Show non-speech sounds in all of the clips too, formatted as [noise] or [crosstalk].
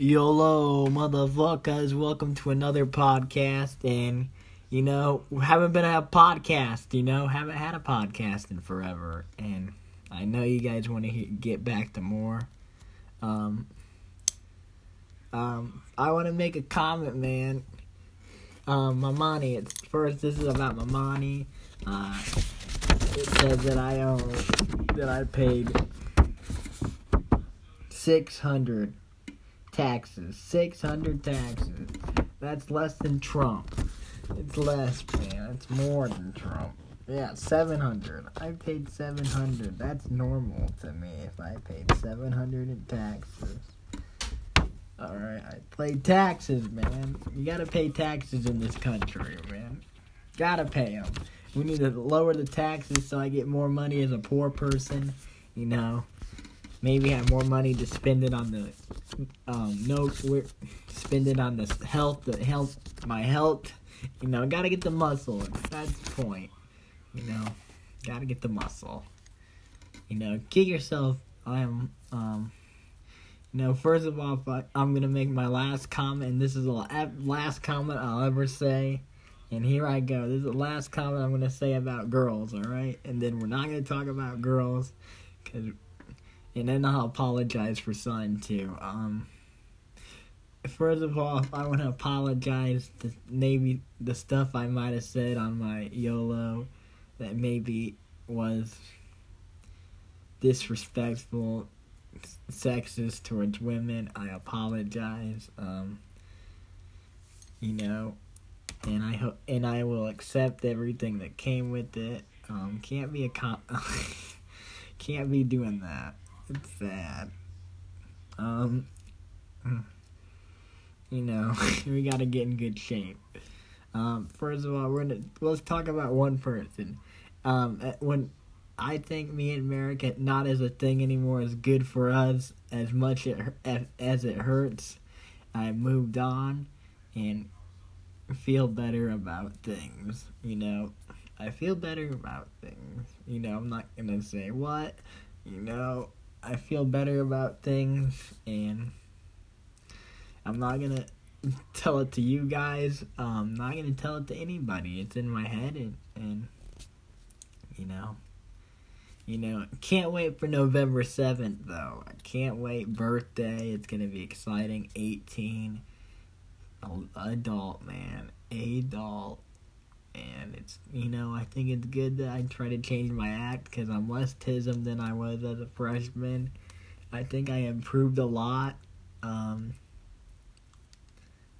YOLO, motherfuckers, welcome to another podcast. And, you know, haven't been a podcast, you know, haven't had a podcast in forever. And I know you guys want to get back to more. Um, um, I want to make a comment, man. Um, Mamani, it's first, this is about Mamani. Uh, it says that I own, that I paid 600 taxes. 600 taxes. That's less than Trump. It's less, man. It's more than Trump. Yeah, 700. I paid 700. That's normal to me if I paid 700 in taxes. Alright, I pay taxes, man. You gotta pay taxes in this country, man. Gotta pay them. We need to lower the taxes so I get more money as a poor person, you know maybe have more money to spend it on the um no spend it on the health the health my health. You know gotta get the muscle. That's the point. You know gotta get the muscle. You know get yourself i am um you know first of all i'm gonna make my last comment and this is the last comment i'll ever say. And here I go. This is the last comment I'm to say about girls, alright? And then we're not to talk about girls because and then I'll apologize for son too. Um, first of all, I want to apologize to maybe the stuff I might have said on my YOLO that maybe was disrespectful, sexist towards women. I apologize. Um, you know, and I hope and I will accept everything that came with it. Um, can't be a cop. [laughs] can't be doing that. It's sad. Um, you know, [laughs] we gotta get in good shape. Um, first of all, we're gonna let's talk about one person. Um, when I think me and America not as a thing anymore is good for us as much it, as, as it hurts. I moved on and feel better about things. You know, I feel better about things. You know, I'm not gonna say what. You know, I feel better about things, and I'm not gonna tell it to you guys. Um, I'm not gonna tell it to anybody. It's in my head, and and you know, you know, can't wait for November seventh though. I can't wait. Birthday. It's gonna be exciting. Eighteen. Adult man, adult and it's you know I think it's good that I try to change my act because I'm less tism than I was as a freshman. I think I improved a lot, um,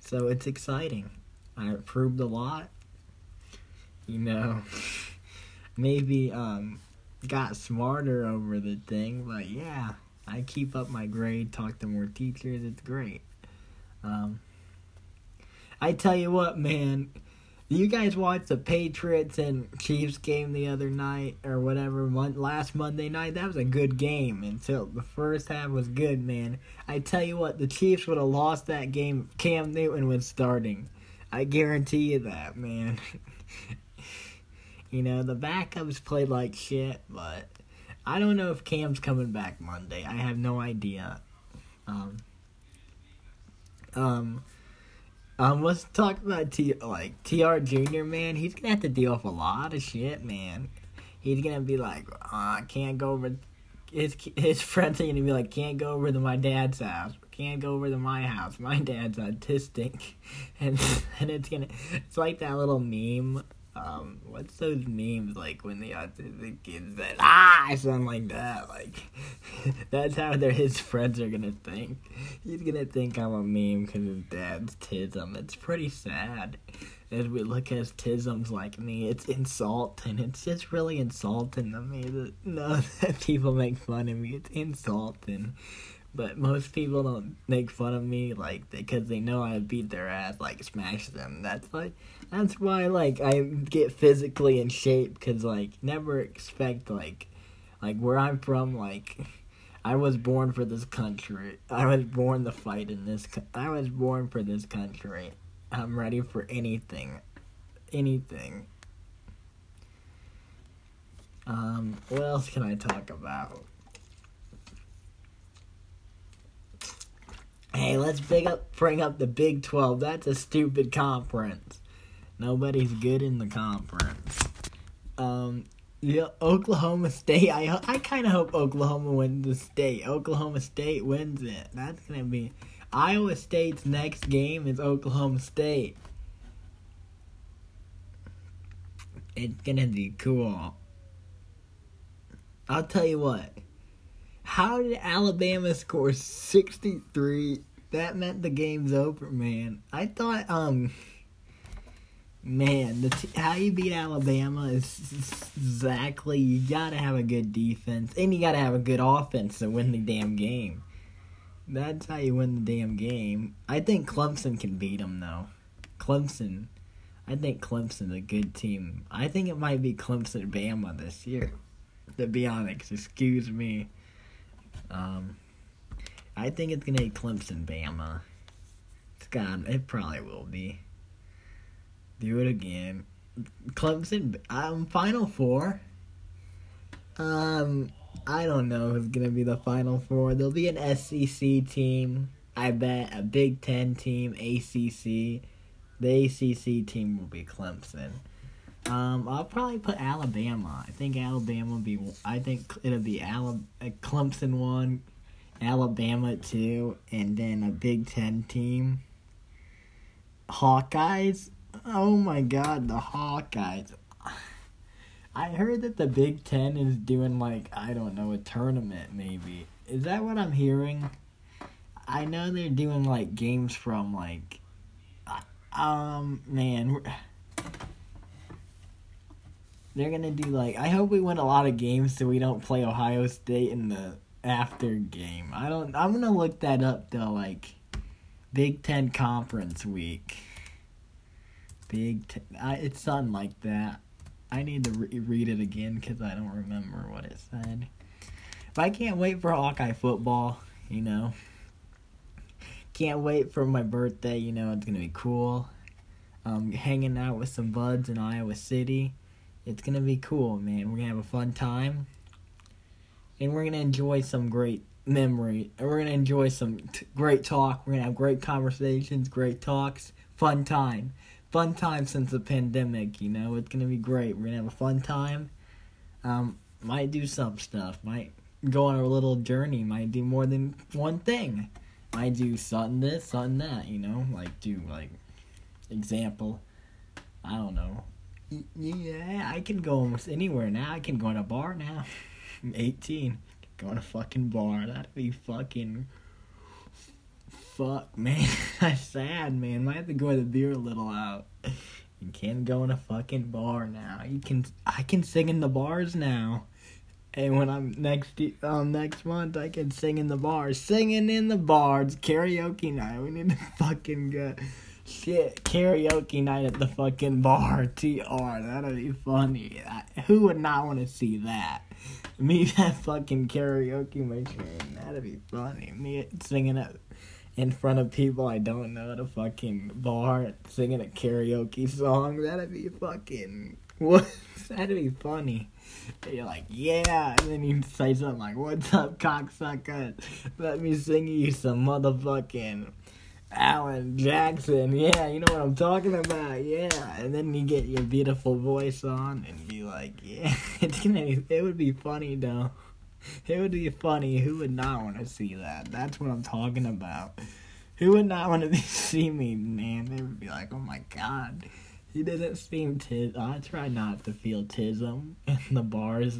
so it's exciting. I improved a lot. You know, [laughs] maybe um, got smarter over the thing, but yeah, I keep up my grade, talk to more teachers. It's great. Um, I tell you what, man you guys watch the Patriots and Chiefs game the other night or whatever last Monday night? That was a good game until the first half was good, man. I tell you what, the Chiefs would have lost that game. if Cam Newton was starting. I guarantee you that, man. [laughs] you know the backups played like shit, but I don't know if Cam's coming back Monday. I have no idea. Um. Um um, let's talk about T like Tr Junior. Man, he's gonna have to deal with a lot of shit, man. He's gonna be like, oh, I can't go over. His his [laughs] friends are gonna be like, can't go over to my dad's house. Can't go over to my house. My dad's autistic, [laughs] and and it's gonna. It's like that little meme um, what's those memes like when the autistic kids said ah something like that? Like [laughs] that's how their his friends are gonna think. He's gonna think I'm a meme because his dad's tism. It's pretty sad as we look at tisms like me. It's insulting. It's just really insulting to me that [laughs] no that people make fun of me. It's insulting. But most people don't make fun of me like because they know I beat their ass, like smash them. That's like that's why like I get physically in shape because like never expect like like where I'm from like I was born for this country. I was born to fight in this. I was born for this country. I'm ready for anything, anything. Um, what else can I talk about? Hey, let's big up, bring up the Big 12. That's a stupid conference. Nobody's good in the conference. Um, yeah, Oklahoma State. I I kind of hope Oklahoma wins the state. Oklahoma State wins it. That's gonna be Iowa State's next game is Oklahoma State. It's gonna be cool. I'll tell you what. How did Alabama score 63? That meant the game's over, man. I thought, um, man, the t- how you beat Alabama is exactly you gotta have a good defense and you gotta have a good offense to win the damn game. That's how you win the damn game. I think Clemson can beat them though. Clemson, I think Clemson's a good team. I think it might be Clemson Bama this year. To be honest, excuse me. Um, I think it's gonna be Clemson Bama. It's got it probably will be. Do it again. Clemson um Final Four. Um I don't know who's gonna be the Final Four. There'll be an SEC team. I bet a Big Ten team, ACC. The ACC team will be Clemson. Um, I'll probably put Alabama. I think Alabama will be. I think it'll be Alabama, Clemson one, Alabama two, and then a Big Ten team. Hawkeyes. Oh my God, the Hawkeyes. I heard that the Big Ten is doing like I don't know a tournament. Maybe is that what I'm hearing? I know they're doing like games from like, um, man they're gonna do like I hope we win a lot of games so we don't play Ohio State in the after game. I don't. I'm gonna look that up though. Like Big Ten Conference Week. Big. Ten, I, it's something like that. I need to re- read it again because I don't remember what it said. But I can't wait for Hawkeye football. You know. Can't wait for my birthday. You know it's gonna be cool. Um, hanging out with some buds in Iowa City. It's gonna be cool, man. We're gonna have a fun time, and we're gonna enjoy some great memory. And we're gonna enjoy some t- great talk. We're gonna have great conversations, great talks, fun time, fun time since the pandemic. You know, it's gonna be great. We're gonna have a fun time. Um, might do some stuff. Might go on a little journey. Might do more than one thing. Might do something this, something that. You know, like do like example. I don't know yeah, I can go almost anywhere now. I can go in a bar now. I'm 18. Go in a fucking bar. That'd be fucking. Fuck, man. [laughs] That's sad, man. Might have to go the beer a little out. You can't go in a fucking bar now. You can. I can sing in the bars now. And when I'm next um next month, I can sing in the bars. Singing in the bars, karaoke night. We need to [laughs] fucking go. Shit, karaoke night at the fucking bar. TR, that'd be funny. Who would not want to see that? Me [laughs] that fucking karaoke machine. That'd be funny. Me singing it in front of people I don't know at a fucking bar, singing a karaoke song. That'd be fucking. [laughs] What? That'd be funny. And You're like, yeah, and then you say something like, "What's up, cocksucker? Let me sing you some motherfucking." Alan Jackson, yeah, you know what I'm talking about, yeah. And then you get your beautiful voice on and be like, yeah, [laughs] it's gonna, be, it would be funny though. It would be funny. Who would not want to see that? That's what I'm talking about. Who would not want to [laughs] see me, man? They would be like, oh my god, he doesn't seem tis. I try not to feel tism in the bars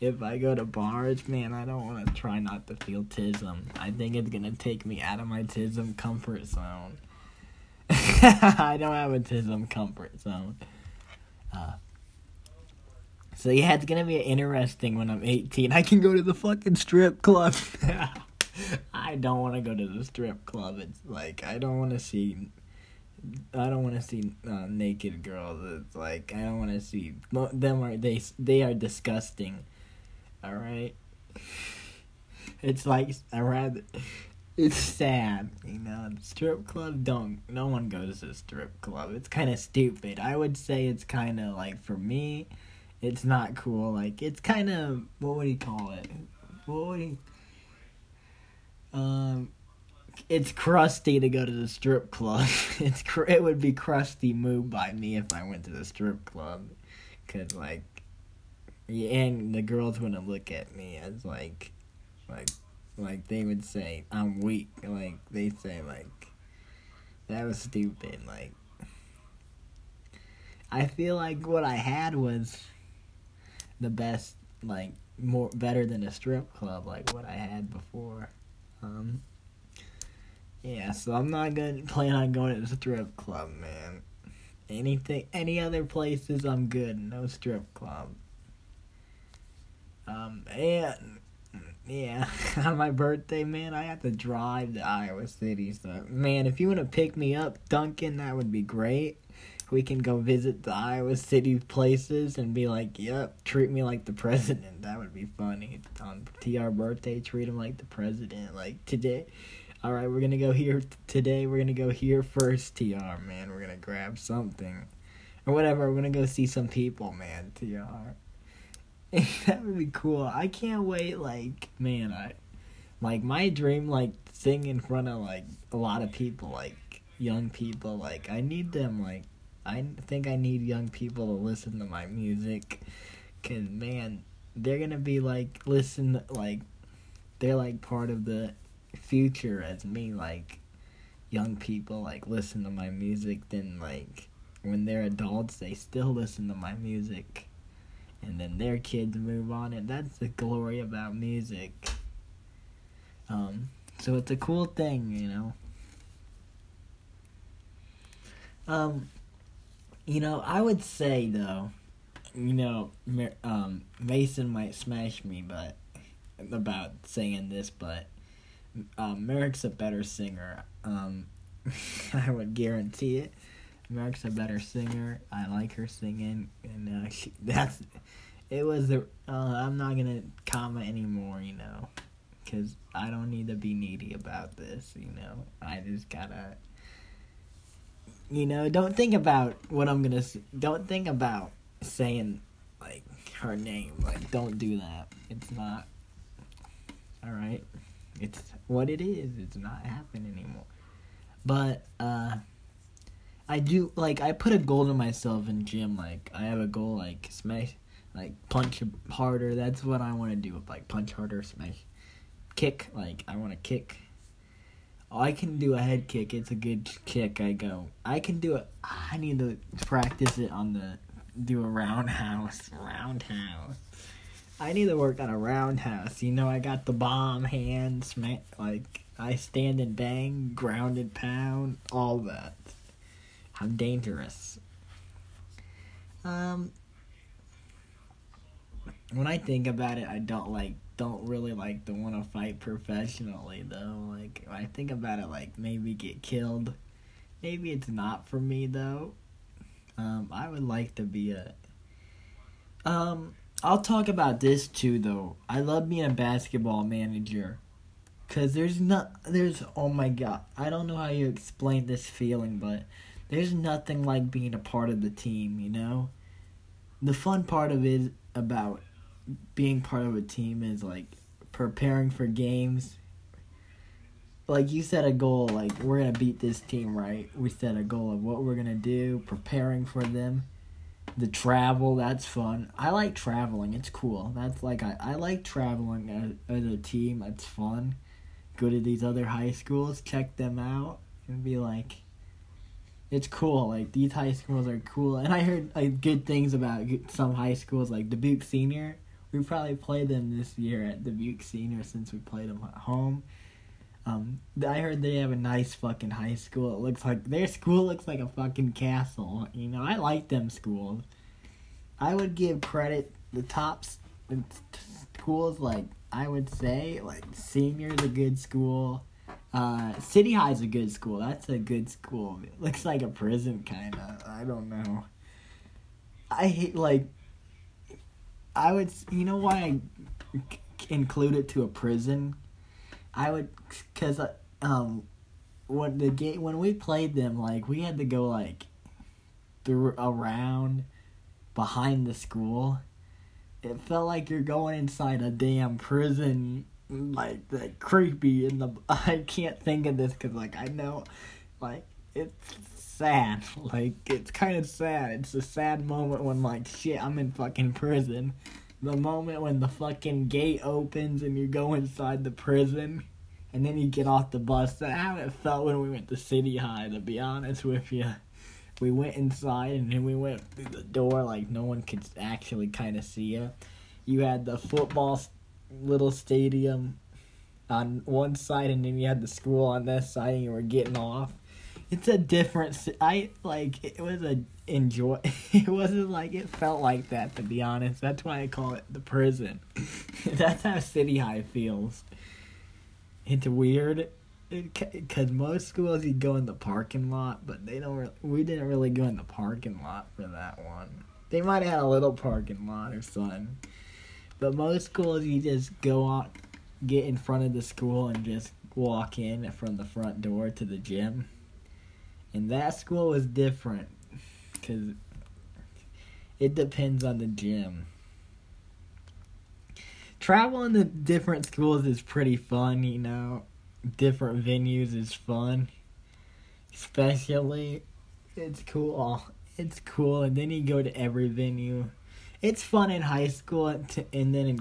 if I go to bars, man, I don't want to try not to feel tism. I think it's gonna take me out of my tism comfort zone. [laughs] I don't have a tism comfort zone. Uh, so yeah, it's gonna be interesting when I'm 18. I can go to the fucking strip club. [laughs] I don't want to go to the strip club. It's like I don't want to see. I don't want to see uh, naked girls. It's like I don't want to see them. Are they? They are disgusting. All right. [laughs] It's like I rather. [laughs] It's sad, you know. Strip club don't. No one goes to strip club. It's kind of stupid. I would say it's kind of like for me, it's not cool. Like it's kind of what would you call it? What would you? Um, it's crusty to go to the strip club. [laughs] It's cr- it would be crusty move by me if I went to the strip club, cause like, yeah, and the girls wouldn't look at me as like, like, like they would say I'm weak. Like they say like, that was stupid. Like, I feel like what I had was the best, like more better than a strip club, like what I had before. Um, yeah, so I'm not gonna [laughs] plan on going to the strip club, man. Anything, any other places, I'm good. No strip club. Um, and yeah, [laughs] on my birthday, man, I have to drive to Iowa City. So, man, if you want to pick me up, Duncan, that would be great. We can go visit the Iowa City places and be like, yep, treat me like the president. That would be funny. On TR birthday, treat him like the president. Like today, all right, we're gonna go here today. We're gonna go here first, TR, man. We're gonna grab something or whatever. We're gonna go see some people, man. TR. [laughs] that would be cool. I can't wait. Like, man, I like my dream. Like, sing in front of like a lot of people, like young people. Like, I need them. Like, I think I need young people to listen to my music. Cause man, they're gonna be like listen like they're like part of the future as me. Like young people like listen to my music. Then like when they're adults, they still listen to my music and then their kids move on and that's the glory about music um so it's a cool thing you know um you know i would say though you know um mason might smash me but about saying this but um merrick's a better singer um [laughs] i would guarantee it Merrick's a better singer. I like her singing, and uh, [laughs] she, that's it. Was the uh, I'm not gonna comment anymore, you know, because I don't need to be needy about this. You know, I just gotta, you know, don't think about what I'm gonna. Don't think about saying like her name. Like, don't do that. It's not. All right, it's what it is. It's not happening anymore. But uh I do like I put a goal to myself in gym. Like I have a goal like smash, like punch harder. That's what I want to do. Like punch harder, smash, kick. Like I want to kick. I can do a head kick. It's a good kick. I go. I can do it. I need to practice it on the do a roundhouse. Roundhouse. I need to work on a roundhouse. You know, I got the bomb hands. man. Like I stand and bang, grounded pound, all that. I'm dangerous. Um, when I think about it, I don't like don't really like to want to fight professionally though. Like I think about it, like maybe get killed. Maybe it's not for me though. Um, I would like to be a. Um, I'll talk about this too though. I love being a basketball manager. Cause there's not there's oh my god I don't know how you explain this feeling but there's nothing like being a part of the team, you know? The fun part of it about being part of a team is like preparing for games. Like you set a goal, like we're gonna beat this team, right? We set a goal of what we're gonna do, preparing for them. The travel, that's fun. I like traveling, it's cool. That's like I, I like traveling as, as a team, it's fun. Go to these other high schools, check them out, and be like, it's cool. Like these high schools are cool, and I heard like good things about some high schools, like Dubuque Senior. We probably played them this year at Dubuque Senior since we played them at home. Um, I heard they have a nice fucking high school. It looks like their school looks like a fucking castle. You know, I like them schools. I would give credit the tops schools like I would say like Senior's a good school. Uh, City High's a good school. That's a good school. It looks like a prison, kind of. I don't know. I hate like. I would, you know, why I include it to a prison. I would, cause uh, um, when the game when we played them, like we had to go like through around behind the school. It felt like you're going inside a damn prison like like creepy in the. [laughs] I can't think of this because like I know, like it's sad. [laughs] Like it's kind of sad. It's a sad moment when like shit, I'm in fucking prison. The moment when the fucking gate opens and you go inside the prison, and then you get off the bus. That's how it felt when we went to City High. To be honest with you, we went inside and then we went through the door like no one could actually kind of see you. You had the football little stadium on one side, and then you had the school on this side, and you were getting off it's a different. I like it was a enjoy. [laughs] It wasn't like it felt like that to be honest. That's why I call it the prison. [laughs] That's how City High feels. It's weird, because most schools you go in the parking lot, but they don't. We didn't really go in the parking lot for that one. They might have had a little parking lot or something, but most schools you just go out, get in front of the school, and just walk in from the front door to the gym and that school was different because it depends on the gym. Traveling to different schools is pretty fun, you know. Different venues is fun. Especially, it's cool. It's cool, and then you go to every venue. It's fun in high school, and then in,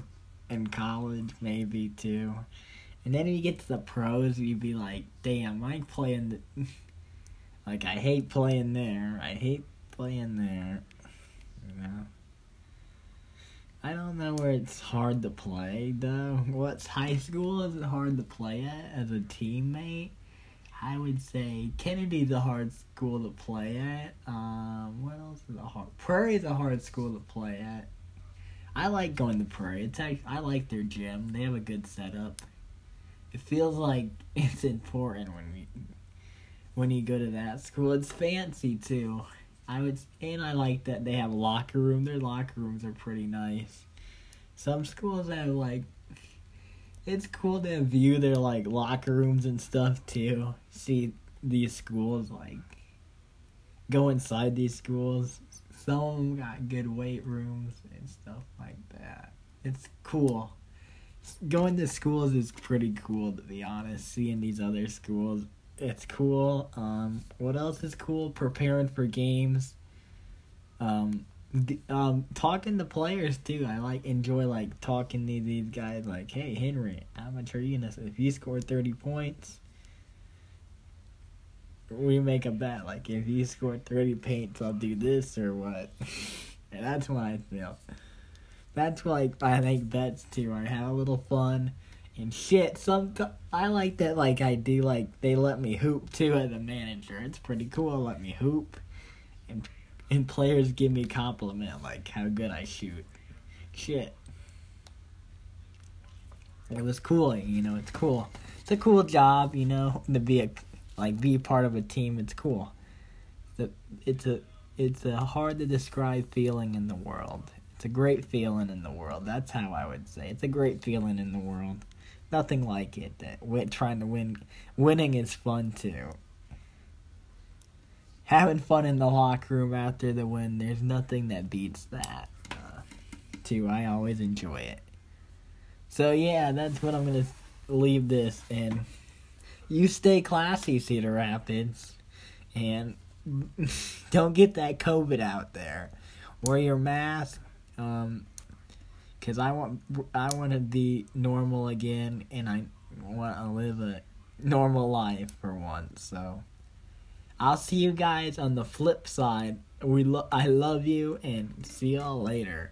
in college, maybe too. And then you get to the pros, you'd be like, damn, I playing the. [laughs] Like I hate playing there. I hate playing there. You know. I don't know where it's hard to play though. What's high school is it hard to play at as a teammate? I would say Kennedy's a hard school to play at. Um, what else is a hard? Prairie's a hard school to play at. I like going to Prairie. It's actually, I like their gym. They have a good setup. It feels like [laughs] it's important when we when you go to that school. It's fancy too. I would, and I like that they have a locker room. Their locker rooms are pretty nice. Some schools have like, it's cool to view their like locker rooms and stuff too. See these schools like, go inside these schools. Some of them got good weight rooms and stuff like that. It's cool. Going to schools is pretty cool to be honest. Seeing these other schools it's cool. Um, what else is cool? Preparing for games. Um, um, talking to players too. I like enjoy like talking to these guys. Like, hey Henry, how much are you gonna? If you score thirty points, we make a bet. Like, if you score thirty points, I'll do this or what. [laughs] and that's what I feel. That's like I make bets too. I have a little fun and shit. Some I like that. Like I do. Like they let me hoop too as a manager. It's pretty cool. Let me hoop, and and players give me compliment like how good I shoot. Shit. It was cool. You know, it's cool. It's a cool job. You know, to be a like be part of a team. It's cool. A it's a it's a hard to describe feeling in the world. It's a great feeling in the world. That's how I would say. It's a great feeling in the world nothing like it. That trying to win, winning is fun too. Having fun in the locker room after the win, there's nothing that beats that. Uh, too, I always enjoy it. So yeah, that's what I'm gonna leave this and you stay classy, Cedar Rapids, and [laughs] don't get that COVID out there. Wear your mask. Um, because I want I want to be normal again, and I want to live a normal life for once. So I'll see you guys on the flip side. We lo- I love you, and see y'all later.